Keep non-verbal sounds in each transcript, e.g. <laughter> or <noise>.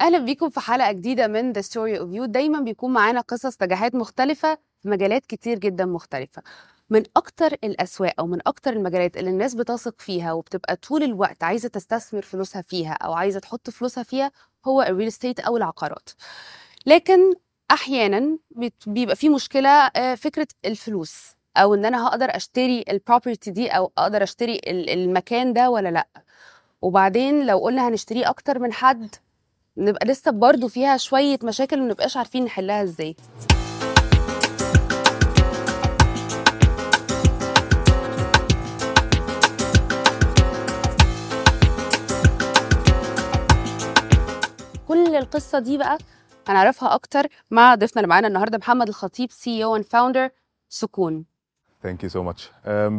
أهلا بيكم في حلقة جديدة من The Story of You. دايما بيكون معانا قصص نجاحات مختلفة في مجالات كتير جدا مختلفة. من أكتر الأسواق أو من أكتر المجالات اللي الناس بتثق فيها وبتبقى طول الوقت عايزة تستثمر فلوسها فيها أو عايزة تحط فلوسها فيها هو ال real estate أو العقارات. لكن أحيانا بيبقى في مشكلة آه، فكرة الفلوس أو إن أنا هقدر أشتري ال property دي أو أقدر أشتري ال- المكان ده ولا لأ. وبعدين لو قلنا هنشتريه أكتر من حد نبقى لسه برضه فيها شوية مشاكل ومنبقاش عارفين نحلها إزاي. كل القصة دي بقى هنعرفها أكتر مع ضيفنا اللي معانا النهاردة محمد الخطيب CEO and founder سكون. Thank you so much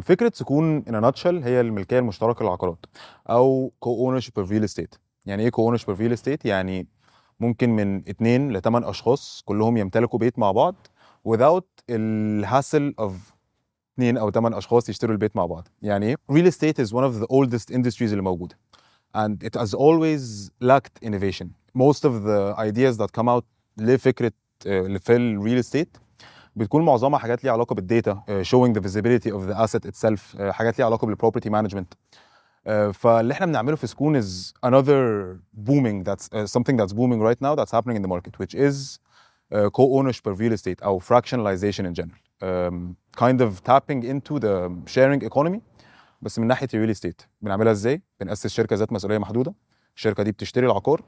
فكرة سكون in a nutshell هي الملكية المشتركة للعقارات أو co-ownership of real estate يعني إيه co-ownership of real estate يعني ممكن من اثنين لثمان أشخاص كلهم يمتلكوا بيت مع بعض without ال hassle of اثنين أو ثمان أشخاص يشتروا البيت مع بعض. يعني إيه؟ real estate is one of the oldest industries اللي موجودة. And it has always lacked innovation. Most of the ideas that come out لفكرة آه، في ال real estate بتكون معظمها حاجات ليها علاقة بالديتا uh, showing the visibility of the asset itself uh, حاجات ليها علاقة management. uh, فاللي إحنا بنعمله في سكون is another booming that's uh, something that's booming right now that's happening in the market which is uh, co-ownership of real estate أو fractionalization in general. Um, kind of tapping into the sharing economy بس من ناحية الريل استيت بنعملها إزاي؟ بنأسس شركة ذات مسؤولية محدودة. الشركة دي بتشتري العقار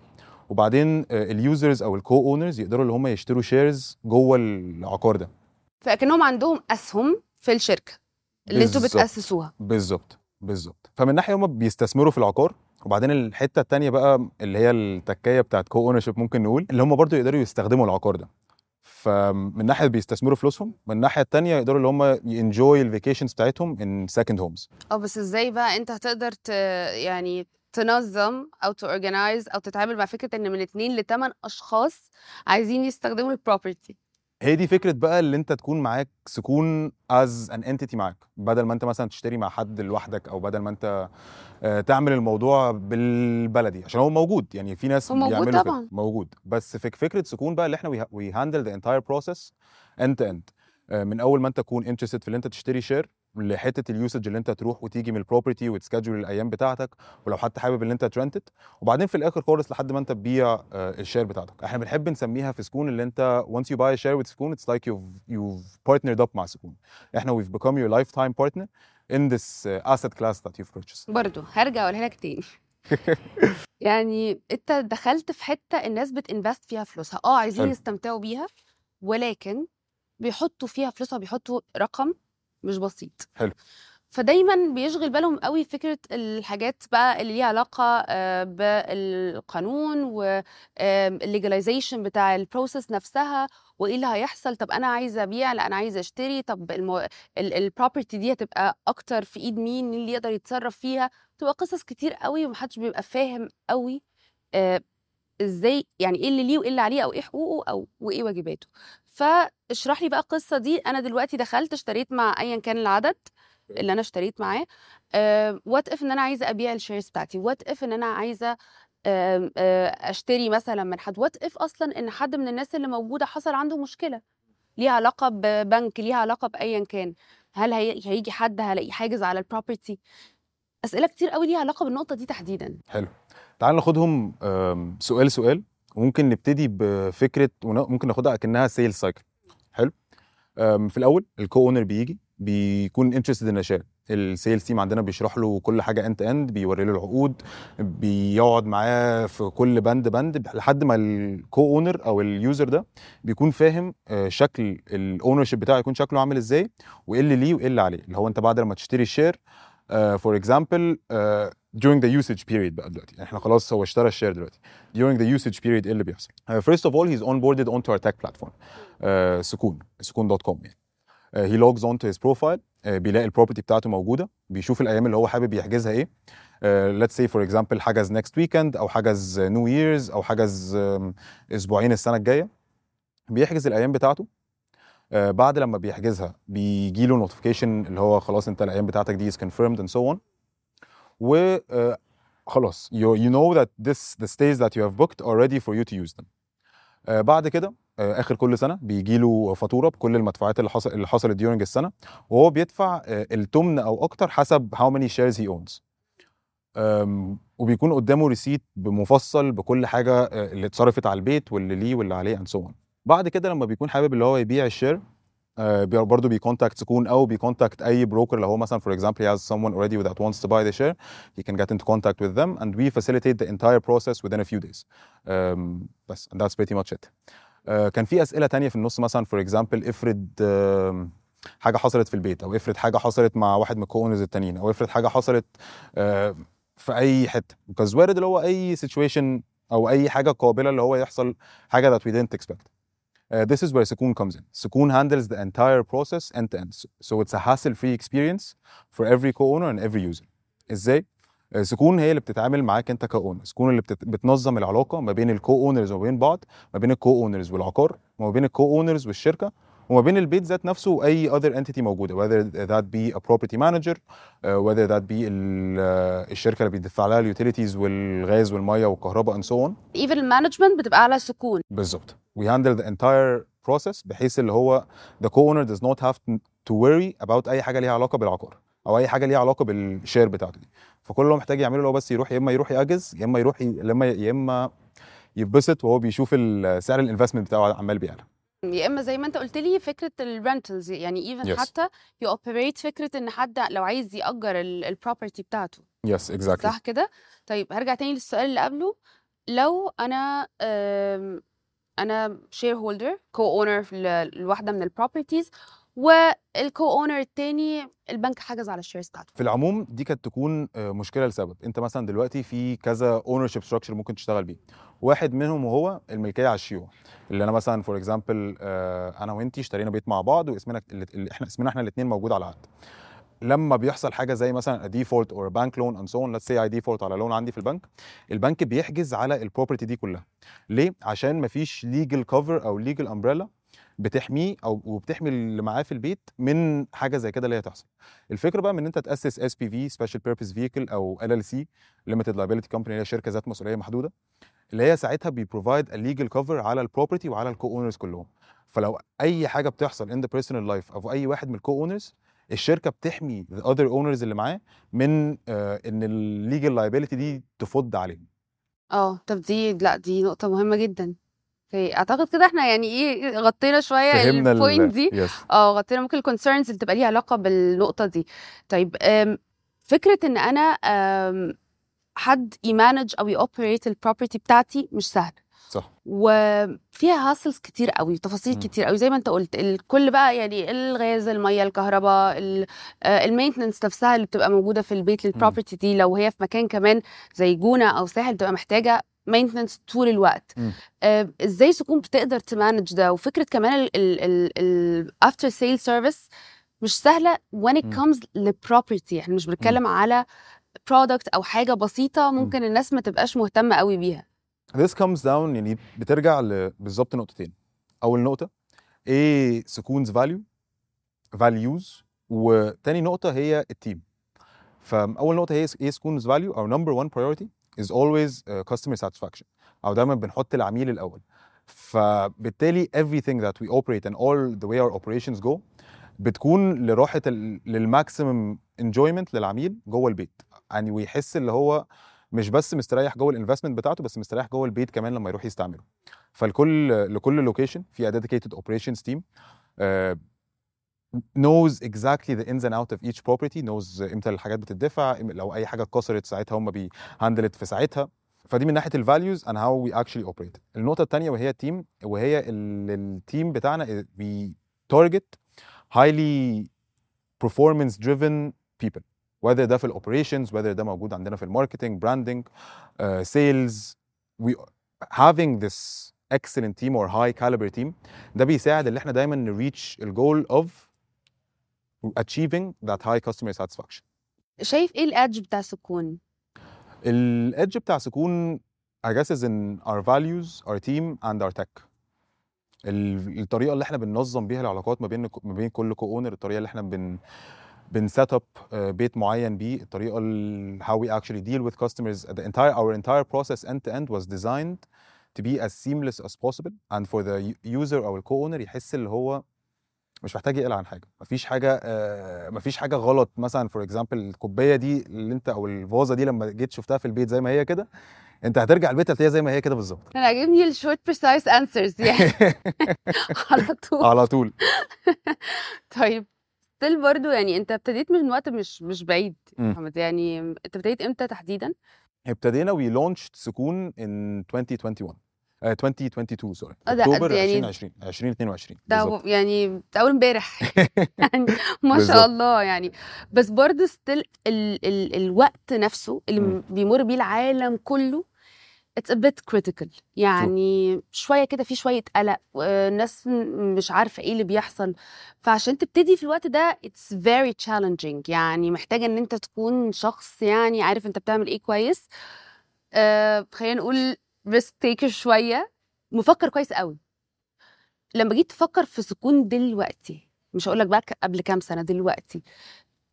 وبعدين ال users أو ال co-owners يقدروا اللي هم يشتروا shares جوه العقار ده. فكأنهم عندهم أسهم في الشركة اللي أنتوا بالظبط. بتأسسوها. بالظبط. بالظبط. فمن ناحية هم بيستثمروا في العقار وبعدين الحتة التانية بقى اللي هي التكاية بتاعت co-ownership ممكن نقول اللي هم برضو يقدروا يستخدموا العقار ده. فمن ناحية بيستثمروا فلوسهم من الناحيه التانية يقدروا اللي هم ي enjoy ال vacations بتاعتهم in second homes آه بس إزاي بقى أنت هتقدر ت... يعني تنظم أو ت organize أو تتعامل مع فكرة إن من اتنين لتمن أشخاص عايزين يستخدموا ال property هي دي فكرة بقى اللي أنت تكون معاك سكون as an entity معاك. بدل ما أنت مثلا تشتري مع حد لوحدك أو بدل ما أنت آه، تعمل الموضوع بالبلدي عشان هو موجود. يعني في ناس هو موجود طبعاً. كده. موجود. بس فك فكرة سكون بقى اللي إحنا we handle the entire process end to end من أول ما أنت تكون interested في اللي أنت تشتري share لحتة ال usage اللي انت تروح وتيجي من ال property وت schedule الأيام بتاعتك ولو حتى حابب اللي انت ت rent وبعدين في الآخر خالص لحد ما انت تبيع آه، ال share بتاعتك. إحنا بنحب نسميها في سكون اللي انت once you buy a share with سكون it's like you've you've partnered up مع سكون. إحنا we've become your lifetime partner in this uh, asset class that you've purchased. برضو هرجع أقولها لك تاني. <laughs> يعني انت دخلت في حتة الناس بت invest فيها فلوسها. آه عايزين. يستمتعوا بيها ولكن بيحطوا فيها فلوسها بيحطوا رقم مش بسيط. حلو. فدايما بيشغل بالهم قوي فكرة الحاجات بقى اللي ليها علاقة آه، بالقانون وال legalization بتاع ال process نفسها وإيه اللي هيحصل؟ طب أنا عايزة أبيع لا أنا عايزة أشتري. طب ال property دي هتبقى أكتر في إيد مين؟ مين اللي يقدر يتصرف فيها؟ بتبقى قصص كتير قوي ومحدش بيبقى فاهم قوي آه، إزاي يعني إيه اللي ليه وإيه اللي عليه أو إيه حقوقه أو وإيه واجباته. فاشرح لي بقى القصة دي. أنا دلوقتي دخلت اشتريت مع ايا كان العدد اللي أنا اشتريت معاه what if إن أنا عايزة أبيع ال shares بتاعتي؟ what if إن أنا عايزة آه، أشتري مثلا من حد؟ what if أصلا إن حد من الناس اللي موجودة حصل عنده مشكلة؟ ليها علاقة ببنك ليها علاقة بايا كان. هل هي- هيجي حد هلاقي حاجز على ال property أسئلة كتير قوي ليها علاقة بالنقطة دي تحديدا. حلو. تعال ناخدهم سؤال سؤال. وممكن نبتدي بفكرة ممكن ناخدها كانها sales cycle حلو؟ في الأول ال co-owner بيجي بيكون interested in share ال sales team عندنا بيشرح له كل حاجة end to end بيوري له العقود بيقعد معاه في كل بند بند لحد ما ال co-owner أو ال user ده بيكون فاهم آه، شكل ال ownership بتاعه يكون شكله عامل إزاي وإيه اللي ليه وإيه اللي عليه. اللي هو أنت بعد لما تشتري ال share for example during the usage period بقى دلوقتي. إحنا خلاص هو اشترى ال share دلوقتي. during the usage period إيه اللي بيحصل؟ uh, first of all he's onboarded onto our tech platform uh, سكون سكون dot com يعني. uh, he logs onto his profile uh, بيلاقي ال property بتاعته موجودة بيشوف الأيام اللي هو حابب يحجزها إيه. uh, let's say for example حجز next weekend أو حجز new year's أو حجز um, أسبوعين السنة الجاية. بيحجز الأيام بتاعته آه، بعد لما بيحجزها بيجي له notification اللي هو خلاص انت الأيام بتاعتك دي is confirmed and so on. و آه، خلاص know that this the stays that you have booked are ready for you to use them. آه بعد كده آه آخر كل سنة بيجي له فاتوره بكل المدفوعات اللي حصل اللي حصلت during السنة وهو بيدفع آه التمن أو أكتر حسب many shares he owns. آم، وبيكون قدامه receipt بمفصل بكل حاجة آه، اللي اتصرفت على البيت واللي ليه واللي عليه and so بعد كده لما بيكون حابب اللي هو يبيع ال share آه، برضه بي contact سكون أو بي contact أي broker لو هو مثلا for example he has someone already that wants to buy the share he can get into contact with them and we facilitate the entire process few days. um, بس that's pretty much it. آه، كان في أسئلة تانية في النص مثلا for example افرض حاجة حصلت في البيت أو افرض حاجة حصلت مع واحد من ال co-owners التانيين أو افرض حاجة حصلت آه، في أي حتة. because وارد اللي هو أي situation أو أي حاجة قابلة اللي هو يحصل حاجة that we didn't expect. Uh, this is where Sukoon comes in. Sukoon handles the entire process end to end. So it's a hassle-free experience for every co-owner and every user. إزاي؟ سكون هي اللي بتتعامل معاك أنت ك owner سكون اللي بتت... بتنظم العلاقة ما بين ال co-owners وما بين بعض ما بين ال co-owners والعقار وما بين ال co-owners والشركة وما بين البيت ذات نفسه واي other entity موجودة whether that be a property manager uh, whether that be آه، الشركة اللي بيدفع لها ال utilities والغاز والمية والكهرباء and so on. even ال management بتبقى على سكون. بالظبط. We handle the entire process بحيث اللي هو the co-owner does not have to worry about أي حاجة ليها علاقة بالعقار أو أي حاجة ليها علاقة بال share بتاعته دي. فكل اللي هو محتاج يعمله هو بس يروح يا إما يروح يأجر يا إما يروح ي... يا إما يا إما يتبسط وهو بيشوف سعر ال investment بتاعه عمال بيعلى يا إما زي ما أنت قلت لي فكرة ال rentals يعني even Yes. حتى ي operate فكرة إن حد لو عايز يأجر ال property بتاعته. yes exactly صح كده؟ طيب هرجع تاني للسؤال اللي قبله. لو أنا أنا shareholder co-owner لواحده من ال properties وال co-owner التاني البنك حجز على ال shares بتاعته. في العموم دي كانت تكون آه، مشكلة لسبب. أنت مثلا دلوقتي في كذا ownership structure ممكن تشتغل بيه. واحد منهم وهو الملكية على الشيوع اللي أنا مثلا for example أنا وأنتي اشترينا بيت مع بعض واسمنا إحنا اسمنا إحنا الاثنين موجود على العقد. لما بيحصل حاجة زي مثلا default or bank loan and so on let's say I default على loan عندي في البنك البنك بيحجز على ال property دي كلها. ليه؟ عشان مفيش legal cover أو legal umbrella بتحميه أو وبتحمي اللي معاه في البيت من حاجة زي كده اللي هي تحصل. الفكرة بقى من إن أنت تأسس SPV special purpose vehicle أو LLC limited liability company اللي هي شركة ذات مسؤولية محدودة. اللي هي ساعتها بي provide ال legal cover على ال property وعلى ال co-owners كلهم. فلو أي حاجة بتحصل in the personal life أو أي واحد من ال co-owners الشركة بتحمي the other owners اللي معاه من آه إن ال legal liability دي تفض عليهم. آه طب دي لا دي نقطة مهمة جدا. أعتقد كده إحنا يعني إيه غطينا شوية ال point دي. آه غطينا ممكن ال concerns اللي تبقى ليها علاقة بالنقطة دي. طيب فكرة إن أنا حد ي manage أو ي operate ال property بتاعتي مش سهل. صح. وفيها hassles كتير قوي تفاصيل مم. كتير قوي. زي ما انت قلت الكل بقى يعني الغاز المية الكهرباء ال maintenance نفسها اللي بتبقى موجودة في البيت لل property دي. لو هي في مكان كمان زي جونة أو ساحل بتبقى محتاجة maintenance طول الوقت. آه، إزاي سكون بتقدر ت manage ده؟ وفكرة كمان ال after sale service مش سهلة when it مم. comes ل property إحنا مش بنتكلم على product أو حاجة بسيطة ممكن الناس ما تبقاش مهتمة قوي بيها. This comes down يعني بترجع بالظبط نقطتين. أول نقطة إيه سكون's value values وتاني نقطة هي ال team فاول نقطة هي إيه سكون's value أو نمبر 1 priority is always uh, customer satisfaction. أو دايما بنحط العميل الأول. فبالتالي everything that we operate and all the way our operations go بتكون لراحة لل maximum enjoyment للعميل جوه البيت. يعني ويحس اللي هو مش بس مستريح جوه ال investment بتاعته بس مستريح جوه البيت كمان لما يروح يستعمله. فالكل لكل location في operations team uh, knows exactly the ins and out of each property knows إمتى الحاجات بتدفع لو أي حاجة اتكسرت ساعتها هم بي handle it في ساعتها. فدي من ناحية ال values and how we actually operate. النقطة الثانية وهي ال team وهي ال- ال team بتاعنا we target highly performance driven people whether ده في الاوبريشنز whether ده موجود عندنا في الماركتنج براندنج سيلز we having this excellent team or high caliber team ده بيساعد ان احنا دايما نريتش الجول of achieving that high customer satisfaction شايف ايه الادج بتاع سكون الادج بتاع سكون I guess is in our values our team and our tech ال- الطريقة اللي إحنا بننظم بيها العلاقات ما بين ما بين كل co-owner الطريقة اللي إحنا بن بن set up بيت معين بيه الطريقة ال- how we actually deal with customers. The entire our entire process end to end was designed to be as seamless as possible and for the user أو ال co-owner يحس اللي هو مش محتاج يقلق عن حاجة. مفيش حاجة آه، مفيش حاجة غلط. مثلا for example الكوباية دي اللي انت أو الفازة دي لما جيت شفتها في البيت زي ما هي كده انت هترجع البيت هتلاقيها زي ما هي كده بالظبط. أنا عاجبني الشورت precise answers يعني. <laughs> على طول. على طول. <laughs> طيب still برضو يعني انت ابتديت من وقت مش مش بعيد. محمد. يعني انت ابتديت إمتى تحديدا؟ ابتدينا we launched سكون in 2021 آه 2022 sorry أكتوبر يعني 2020 2022 ده يعني أول امبارح. <laughs> يعني ما شاء. الله يعني. بس برضه still ال ال الوقت نفسه اللي مم. بيمر بيه العالم كله it's a bit critical. يعني شوية كده في شوية قلق الناس مش عارفة إيه اللي بيحصل. فعشان تبتدي في الوقت ده it's very challenging. يعني محتاجة إن أنت تكون شخص يعني عارف أنت بتعمل إيه كويس. آه خلينا نقول risk taker شوية. مفكر كويس قوي. لما جيت تفكر في سكون دلوقتي مش هقول لك بقى قبل كام سنة دلوقتي.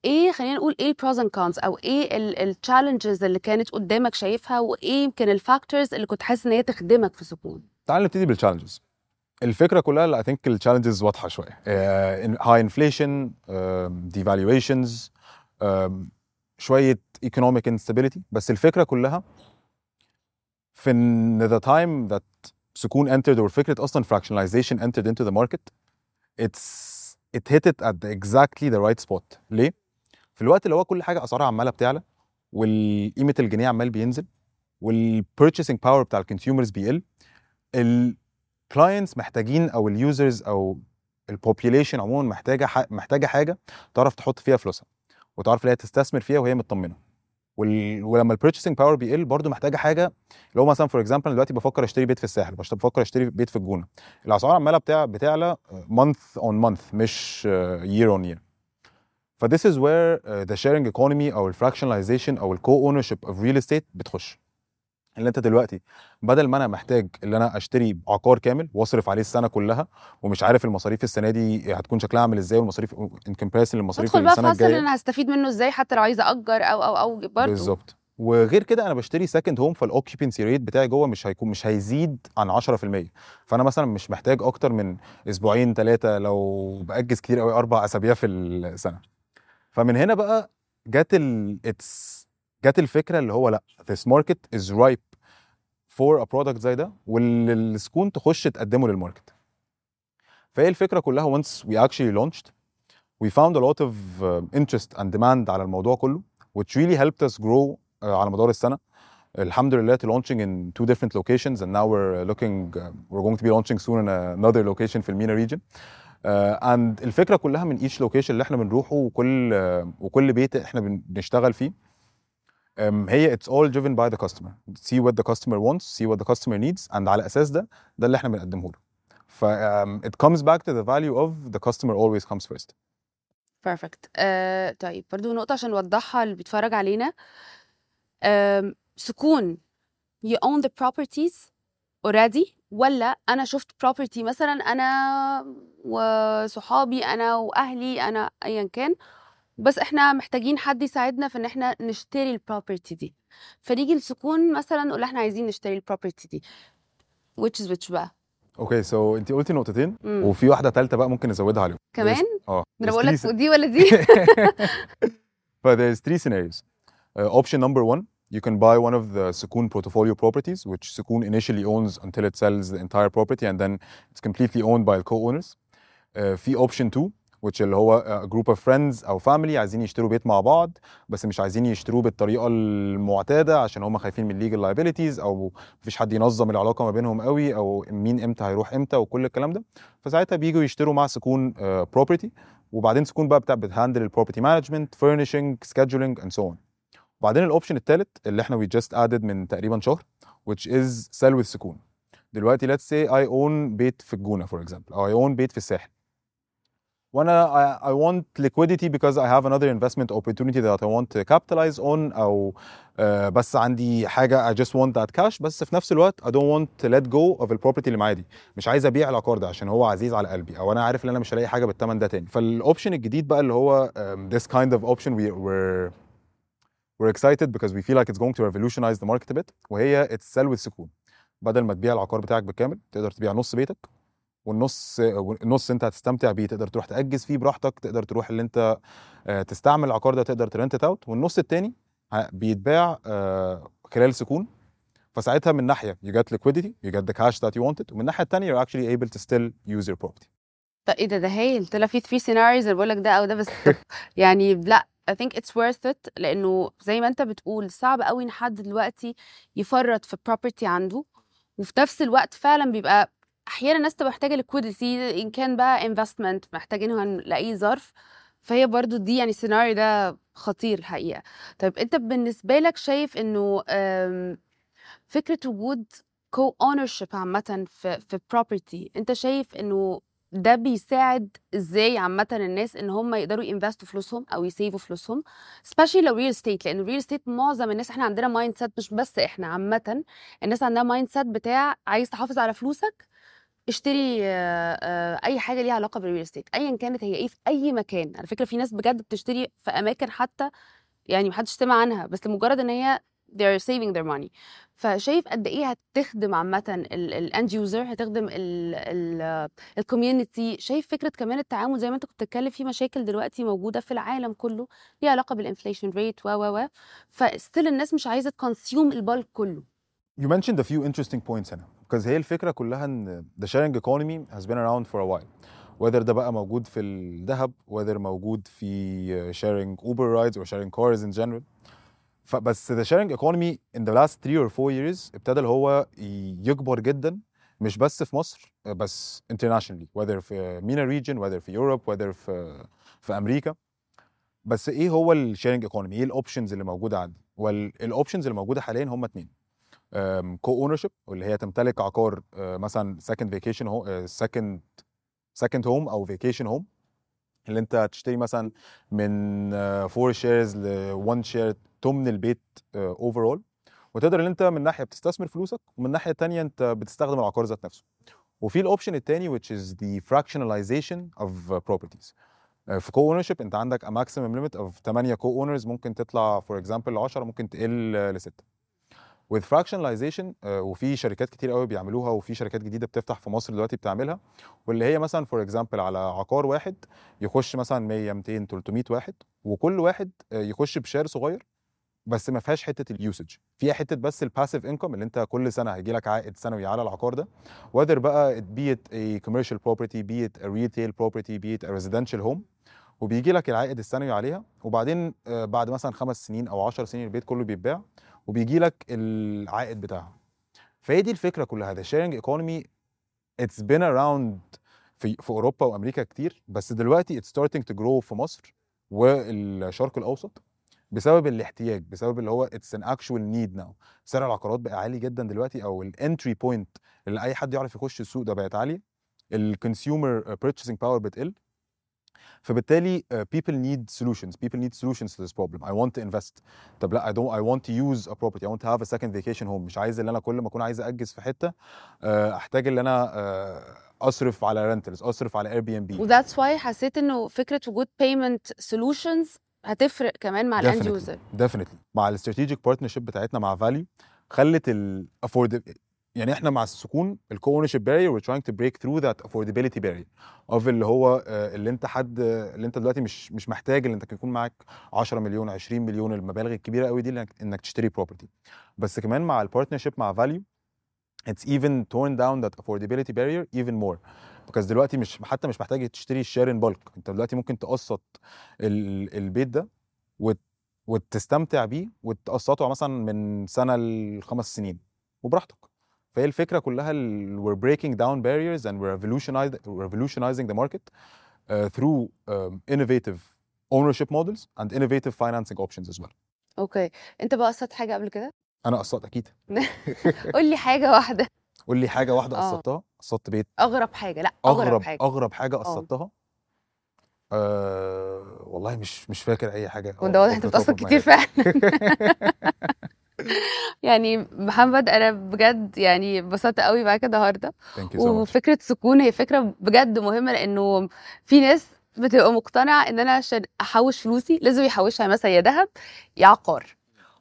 إيه خلينا نقول إيه ال pros and cons أو إيه ال challenges اللي كانت قدامك شايفها وإيه يمكن ال factors اللي كنت حاسس إن هي تخدمك في سكون؟ تعال نبتدي بال challenges الفكرة كلها I think ال challenges واضحة شوية. high inflation devaluations شوية economic instability بس الفكرة كلها في إن the time that سكون entered or فكرة أصلا entered into the market it's it hit it at the exactly the right spot. ليه؟ في الوقت اللي هو كل حاجة أسعارها عمالة بتعلى والقيمة الجنيه عمال بينزل وال purchasing power بتاع ال consumers بيقل ال clients محتاجين أو ال users أو ال population عموما محتاجة. محتاجة حاجة تعرف تحط فيها فلوسها وتعرف ان هي تستثمر فيها وهي مطمنة وال... ولما ال purchasing power بيقل برضو محتاجة حاجة اللي هو مثلا for example دلوقتي بفكر أشتري بيت في الساحل بفكر أشتري بيت في الجونة الأسعار عمالة بتاع بتعلى month on month مش year on year ف this is where uh, the sharing economy أو ال fractionalization أو ال co-ownership of real estate بتخش. اللي أنت دلوقتي بدل ما أنا محتاج إن أنا أشتري عقار كامل وأصرف عليه السنة كلها ومش عارف المصاريف السنة دي هتكون شكلها عامل إزاي والمصاريف in comparison للمصاريف ادخل بقى في السنة فصل إن الجايه أنا هستفيد منه إزاي حتى لو عايزه اجر أو أو أو برضه. بالظبط. وغير كده أنا بشتري second home فال occupancy rate بتاعي جوه مش هيكون مش هيزيد عن 10% فأنا مثلا مش محتاج أكتر من أسبوعين ثلاثة لو بأجز كتير قوي أربع أسابيع في السنة. فمن هنا بقى جت ال اتس جت الفكرة اللي هو لا this market is ripe for a product زي ده والسكون تخش تقدمه للماركت فهي الفكرة كلها once we actually launched we found a lot of uh, interest and demand على الموضوع كله which really helped us grow uh, على مدار السنة الحمد لله launching in two different locations and now we're looking uh, we're going to be launching soon in another location في المينا region uh, and الفكرة كلها من each location اللي إحنا بنروحه وكل uh, وكل بيت إحنا بن- بنشتغل فيه um, هي it's all driven by the customer see what the customer wants see what the customer needs and على أساس ده ده اللي إحنا بنقدمه له ف um, it comes back to the value of the customer always comes first بيرفكت آه طيب برضو نقطة عشان نوضحها اللي بيتفرج علينا آم، سكون you own the properties already ولا أنا شفت property مثلا أنا وصحابي أنا وأهلي أنا أيا كان بس إحنا محتاجين حد يساعدنا في إن إحنا نشتري ال property دي. فنيجي لسكون مثلا نقول إحنا عايزين نشتري ال property دي. Which is which بقى؟ okay so انت قلتي نقطتين مم. وفي واحدة ثالثه بقى ممكن نزودها عليهم. كمان؟ آه. أنا بقول لك دي ولا دي. <laughs> But there's three scenarios. Uh, option number one, you can buy one of the Sukun portfolio properties, which Sukun initially owns until it sells the entire property, and then it's completely owned by the co-owners. Uh, في option two, which اللي هو group of friends أو family عايزين يشتروا بيت مع بعض بس مش عايزين يشتروه بالطريقة المعتادة عشان هم خايفين من legal liabilities أو مفيش حد ينظم العلاقة ما بينهم قوي أو مين إمتى هيروح إمتى وكل الكلام ده فساعتها بيجوا يشتروا مع سكون uh, property وبعدين سكون بقى بتاع بت handle ال property management furnishing scheduling and so on وبعدين ال option الثالث اللي إحنا we just added من تقريبا شهر which is sell with سكون. دلوقتي let's say I own بيت في الجونة for example أو I own بيت في الساحل. وأنا I, I want liquidity because I have another investment opportunity that I want to capitalize on أو آه، بس عندي حاجة I just want that cash بس في نفس الوقت I don't want to let go of ال property اللي معايا دي. مش عايز أبيع العقار ده عشان هو عزيز على قلبي أو أنا عارف إن أنا مش هلاقي حاجة بالثمن ده تاني. فال option الجديد بقى اللي هو um, this kind of option we we're we're excited because we feel like it's going to revolutionize the market a bit. وهي it's sell with سكون. بدل ما تبيع العقار بتاعك بالكامل تقدر تبيع نص بيتك والنص النص انت هتستمتع بيه. تقدر تروح تأجز فيه براحتك تقدر تروح اللي انت آه، تستعمل العقار ده تقدر ت rent out والنص التاني بيتباع آه، خلال سكون. فساعتها من ناحية you get liquidity you get the cash that you wanted. ومن الناحية التانية you're actually able to still use your property. إيه ده؟ ده هايل. طلع في 3 سيناريوز اللي بقول لك ده أو ده بس <laughs> يعني لا I think it's worth it لأنه زي ما انت بتقول صعب قوي إن حد دلوقتي يفرط في property عنده وفي نفس الوقت فعلا بيبقى أحيانا الناس تبقى محتاجة liquidity إن كان بقى investment محتاجينها لأي ظرف فهي برضو دي يعني السيناريو ده خطير الحقيقة. طيب انت بالنسبة لك شايف إنه فكرة وجود co-ownership عامة في في property انت شايف إنه ده بيساعد إزاي عامه الناس إن هم يقدروا ي invest وا فلوسهم أو ي save وا فلوسهم specially لو real estate لأن ال real estate معظم الناس إحنا عندنا mindset مش بس إحنا عامه الناس عندها mindset بتاع عايز تحافظ على فلوسك اشتري أي حاجة ليها علاقة بال real estate ايا كانت هي إيه في أي مكان. على فكرة في ناس بجد بتشتري في أماكن حتى يعني محدش سمع عنها بس لمجرد إن هي they're saving their money. فشايف قد إيه هتخدم عامة ال end user هتخدم ال community شايف فكرة كمان التعامل زي ما أنت كنت بتتكلم في مشاكل دلوقتي موجودة في العالم كله ليها علاقة بال inflation rate و و و. ف still الناس مش عايزة ت consume ال bulk كله. You mentioned a few interesting points هنا because هي الفكرة كلها إن the sharing economy has been around for a while. Whether ده بقى موجود في الذهب whether موجود في sharing Uber rides or sharing cars in general. فبس the sharing economy in the last three or four years ابتدى اللي هو يكبر جدا مش بس في مصر بس internationally whether في MENA region whether في Europe whether في في أمريكا. بس إيه هو ال sharing economy إيه ال options اللي موجودة عندي؟ وال options اللي موجودة حاليا هم اتنين. co-ownership واللي هي تمتلك عقار آه، مثلا second vacation second second home أو vacation home اللي أنت تشتري مثلا من 4 shares ل 1 share تمن البيت overall وتقدر إن أنت من ناحية بتستثمر فلوسك ومن الناحيه الثانية أنت بتستخدم العقار ذات نفسه. وفي ال option الثاني which is the fractionalization of uh, properties. آه، في co-ownership أنت عندك a maximum limit of 8 co-owners ممكن تطلع for example ل 10 ممكن تقل ل 6 with fractionalization آه، وفي شركات كتير قوي بيعملوها وفي شركات جديدة بتفتح في مصر دلوقتي بتعملها. واللي هي مثلا for example على عقار واحد يخش مثلا 100 200 300 واحد. وكل واحد آه، يخش ب share صغير. بس ما فيهاش حتة ال usage فيها حتة بس ال passive income اللي انت كل سنة هيجي لك عائد سنوي على العقار ده. whether بقى commercial property be it a retail property be it a residential home. وبيجي لك العائد السنوي عليها. وبعدين آه، بعد مثلا خمس سنين أو 10 سنين البيت كله بيتباع وبيجي لك العائد بتاعها. فهي دي الفكرة كلها. ده sharing economy it's been around في في أوروبا وأمريكا كتير. بس دلوقتي it's starting to grow في مصر والشرق الأوسط. بسبب الاحتياج بسبب اللي هو it's an actual need now. سعر العقارات بقى عالي جدا دلوقتي أو ال entry point اللي أي حد يعرف يخش السوق ده بقت عالية. ال consumer purchasing power بتقل. فبالتالي uh, people need solutions. people need solutions to this problem. I want to invest. طب لا I don't I want to use a property. I want to have a second vacation home. مش عايز اللي أنا كل ما أكون عايز اجز في حتة آه، أحتاج اللي أنا آه، أصرف على rentals أصرف على Airbnb و that's why حسيت إنه فكرة وجود payment solutions هتفرق كمان مع ال end. user definitely. مع ال strategic partnership بتاعتنا مع Valu خلت ال afford يعني إحنا مع السكون ال co-ownership barrier we're trying to break through that affordability barrier of اللي هو آه، اللي أنت حد اللي أنت دلوقتي مش مش محتاج اللي أنت يكون معاك 10 مليون 20 مليون المبالغ الكبيرة قوي دي إنك إنك تشتري property بس كمان مع ال partnership مع Valu it's even torn down that affordability barrier even more. Because دلوقتي مش حتى مش محتاج تشتري ال share in bulk انت دلوقتي ممكن تقسط ال- البيت ده وت وتستمتع بيه وتقسطه مثلا من سنة لخمس سنين. وبراحتك. فهي الفكرة كلها ال- we're breaking down barriers and we're revolutionizing, revolutionizing the market uh, through um, innovative ownership models and innovative financing options as well. أوكي انت بقى قصدت حاجة قبل كده؟ أنا قسطت أكيد. <laughs> قول لي حاجة واحدة. قول لي حاجة واحدة آه. قسطتها قسطت بيت. أغرب حاجة. لأ أغرب, حاجة. أغرب حاجة قسطتها آه والله مش مش فاكر أي حاجة. وده واضح أنت my كتير. فعلا. <laughs> يعني محمد أنا بجد يعني اتبسطت قوي معاك النهارده. وفكرة سكون هي فكرة بجد مهمة لأنه في ناس بتبقى مقتنعة إن أنا عشان أحوش فلوسي لازم يحوشها مثلا يا ذهب يا عقار.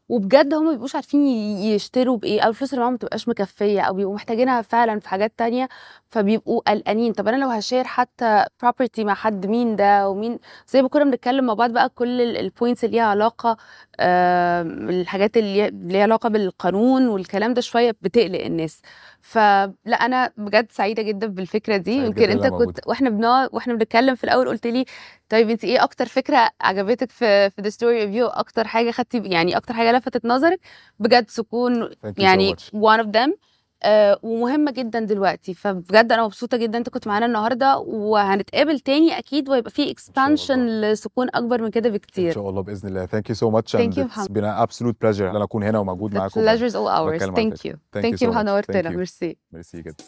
وبجد هم بيبقوش عارفين يشتروا بإيه أو الفلوس اللي معاهم ما بتبقاش مكفية أو بيبقوا محتاجينها فعلا في حاجات تانية فبيبقوا قلقانين. طب أنا لو هشير حتى property مع حد مين ده ومين؟ زي ما كنا بنتكلم مع بعض بقى كل البوينتس اللي ليها علاقة الحاجات اللي ليها علاقة بالقانون والكلام ده شوية بتقلق الناس. فلا أنا بجد سعيدة جدا بالفكرة دي. يمكن أنت كنت. وإحنا بنقعد وإحنا بنتكلم في الأول قلت لي طيب أنت إيه أكتر فكرة عجبتك في في the story review أكتر حاجة خدتي يعني أكتر حاجة لفتت نظرك؟ بجد سكون so يعني much. one of them. آه ومهمة جدا دلوقتي. فبجد أنا مبسوطة جدا أنت كنت معانا النهارده وهنتقابل تاني أكيد وهيبقى في expansion لسكون أكبر من كده إن بكتير. شاء الله بإذن الله. Thank you so much Thank and you, it's been an absolute pleasure إن أنا أكون هنا وموجود معاكم. you Thank thank you you so much. نورتنا. merci merci جدا